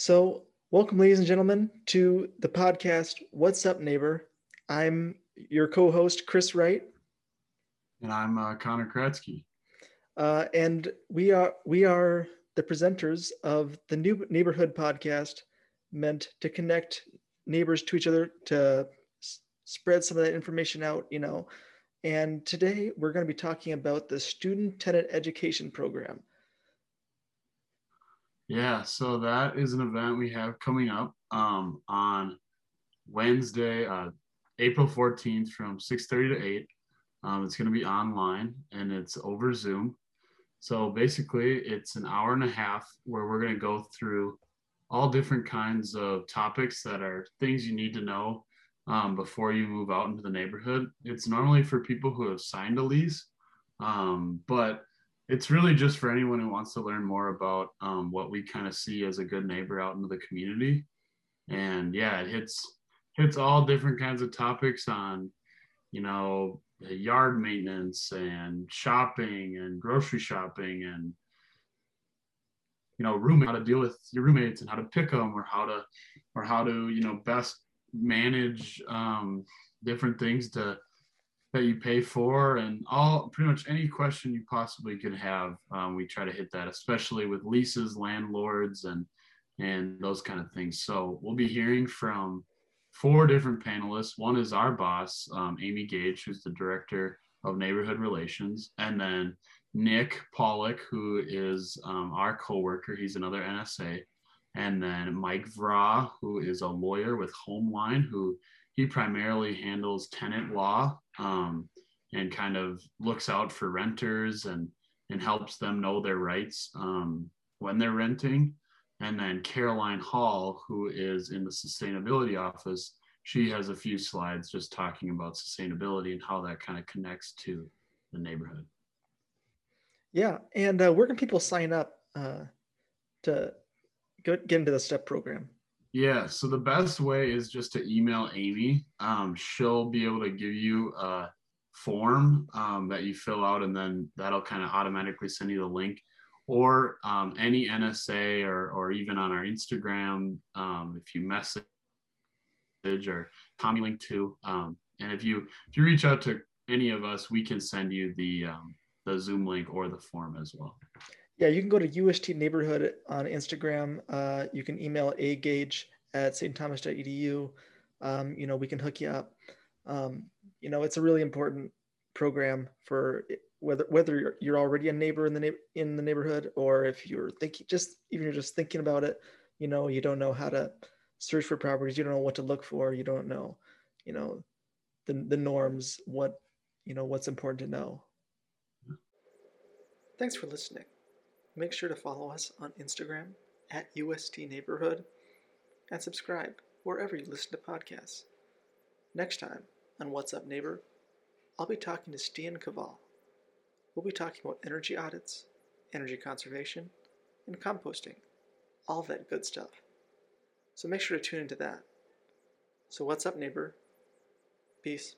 So, welcome, ladies and gentlemen, to the podcast What's Up, Neighbor? I'm your co host, Chris Wright. And I'm uh, Connor Kratzky. Uh, and we are we are the presenters of the new neighborhood podcast meant to connect neighbors to each other to s- spread some of that information out you know and today we're going to be talking about the student tenant education program Yeah, so that is an event we have coming up um, on Wednesday, uh, April 14th from 6:30 to 8. Um, it's going to be online and it's over Zoom. So basically, it's an hour and a half where we're going to go through all different kinds of topics that are things you need to know um, before you move out into the neighborhood. It's normally for people who have signed a lease, um, but it's really just for anyone who wants to learn more about um, what we kind of see as a good neighbor out into the community. And yeah, it hits hits all different kinds of topics on, you know, yard maintenance and shopping and grocery shopping and you know room how to deal with your roommates and how to pick them or how to or how to you know best manage um, different things to that you pay for and all pretty much any question you possibly could have um, we try to hit that especially with leases landlords and and those kind of things. So we'll be hearing from four different panelists. One is our boss um, amy gage who's the director of neighborhood relations. And then nick pollock who is um, our co-worker he's another nsa and then mike vra who is a lawyer with homeline who he primarily handles tenant law um, and kind of looks out for renters and and helps them know their rights um, when they're renting. And then Caroline Hall, who is in the sustainability office, she has a few slides just talking about sustainability and how that kind of connects to the neighborhood. yeah and uh, where can people sign up uh, to go, get into the step program Yeah, so the best way is just to email Amy. Um, she'll be able to give you a form um, that you fill out, and then that'll kind of automatically send you the link. Or um, any NSA, or or even on our Instagram, um, if you message or Tommy link to, um, and if you if you reach out to any of us, we can send you the um, the Zoom link or the form as well. Yeah you can go to ust neighborhood on instagram. Uh, you can email a gauge at stthomas.edu um, you know we can hook you up. Um, you know it's a really important program for whether whether you're, you're already a neighbor in the neigh- in the neighborhood or if you're thinking just even you're just thinking about it you know you don't know how to search for properties you don't know what to look for you don't know you know the, the norms what you know what's important to know. Thanks for listening make sure to follow us on instagram at ust neighborhood and subscribe wherever you listen to podcasts. Next time on what's up neighbor i'll be talking to stian kaval. We'll be talking about energy audits energy conservation and composting all that good stuff. So make sure to tune into that. So what's up neighbor? Peace